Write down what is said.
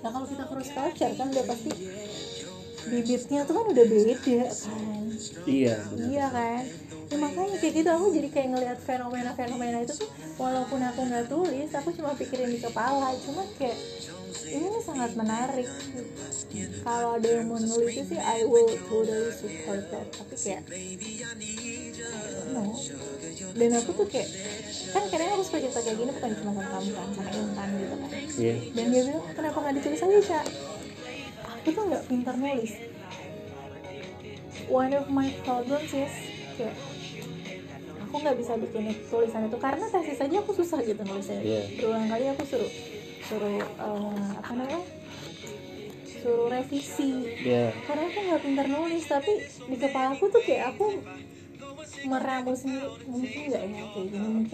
nah kalau kita cross culture kan udah pasti bibitnya tuh kan udah beda kan. Iya iya kan? Ya, makanya kayak gitu aku jadi kayak ngelihat fenomena-fenomena itu tuh walaupun aku nggak tulis aku cuma pikirin di kepala. Cuma kayak ini sangat menarik. Kalau ada yang mau nulis sih I will totally support that. Tapi kayak dan aku tuh kayak kan kadang aku suka cerita kayak gini bukan cuma sama kamu kan sama Intan gitu kan. Iya. Dan dia bilang kenapa nggak ditulis aja Ca? aku tuh nggak pintar nulis. One of my problems is kayak aku nggak bisa bikin tulisan itu karena tesis aja aku susah gitu nulisnya. Iya. berulang kali aku suruh suruh eh, apa namanya? Suruh revisi. Iya. Karena aku nggak pintar nulis tapi di kepala aku tuh kayak aku meramu sendiri mungkin nggak ya kayak gini mungkin